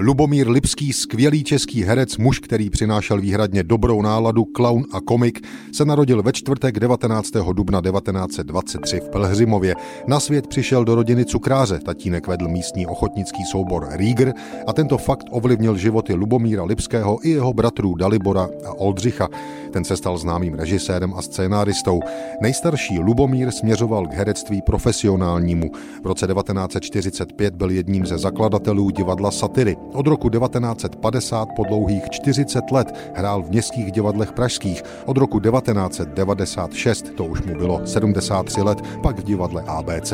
Lubomír Lipský, skvělý český herec, muž, který přinášel výhradně dobrou náladu, klaun a komik, se narodil ve čtvrtek 19. dubna 1923 v Pelhřimově. Na svět přišel do rodiny cukráře, tatínek vedl místní ochotnický soubor Rieger a tento fakt ovlivnil životy Lubomíra Lipského i jeho bratrů Dalibora a Oldřicha. Ten se stal známým režisérem a scénáristou. Nejstarší Lubomír směřoval k herectví profesionálnímu. V roce 1945 byl jedním ze zakladatelů divadla Satyry. Od roku 1950 po dlouhých 40 let hrál v městských divadlech pražských. Od roku 1996, to už mu bylo 73 let, pak v divadle ABC.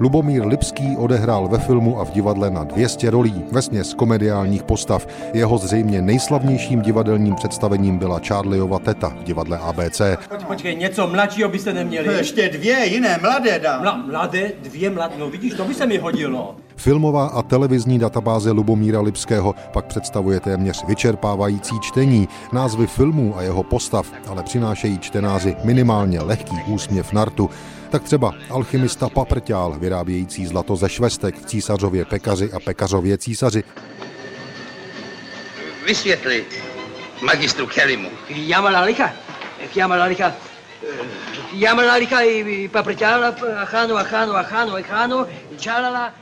Lubomír Lipský odehrál ve filmu a v divadle na 200 rolí, vesměs komediálních postav. Jeho zřejmě nejslavnějším divadelním představením byla Charlieova teta v divadle ABC. Poč, počkej, něco mladšího byste neměli. Ještě dvě jiné mladé dám. Mla, mladé, dvě mladé, no vidíš, to by se mi hodilo. Filmová a televizní databáze Lubomíra Lipského pak představuje téměř vyčerpávající čtení. Názvy filmů a jeho postav ale přinášejí čtenáři minimálně lehký úsměv nartu. Tak třeba alchymista Paprťál, vyrábějící zlato ze švestek v císařově pekaři a pekařově císaři. Vysvětli magistru Kellymu. Chiama la licha. Chiama la licha.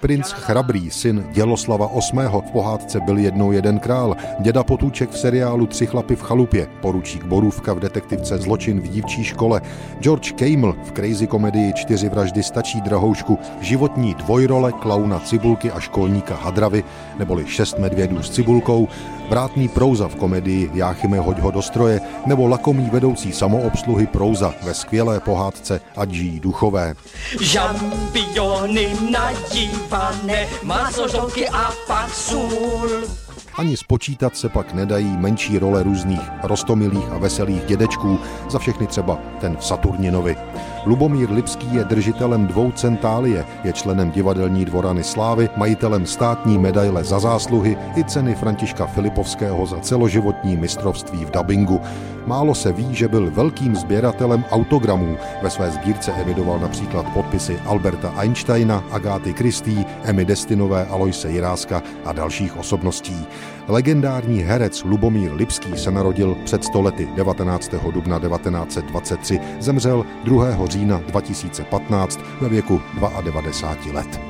Princ Chrabrý, syn Děloslava VIII. v pohádce byl jednou jeden král, děda Potůček v seriálu Tři chlapy v chalupě, poručík Borůvka v detektivce Zločin v dívčí škole, George Camel v crazy komedii Čtyři vraždy stačí drahoušku, životní dvojrole klauna Cibulky a školníka Hadravy, neboli Šest medvědů s Cibulkou, vrátný Prouza v komedii Jáchyme hoď ho do stroje, nebo lakomý vedoucí samoobsluhy Prouza ve skvělé pohádce Adží Duchové. Žampiony nadívané, masožonky a pak sůl. Ani spočítat se pak nedají menší role různých rostomilých a veselých dědečků, za všechny třeba ten v Saturninovi. Lubomír Lipský je držitelem dvou centálie, je členem divadelní dvorany Slávy, majitelem státní medaile za zásluhy i ceny Františka Filipovského za celoživotní mistrovství v dabingu. Málo se ví, že byl velkým sběratelem autogramů. Ve své sbírce evidoval například podpisy Alberta Einsteina, Agáty Kristý, Emmy Destinové, Aloise Jiráska a dalších osobností. Legendární herec Lubomír Lipský se narodil před stolety 19. dubna 1923, zemřel 2. října 2015 ve věku 92 let.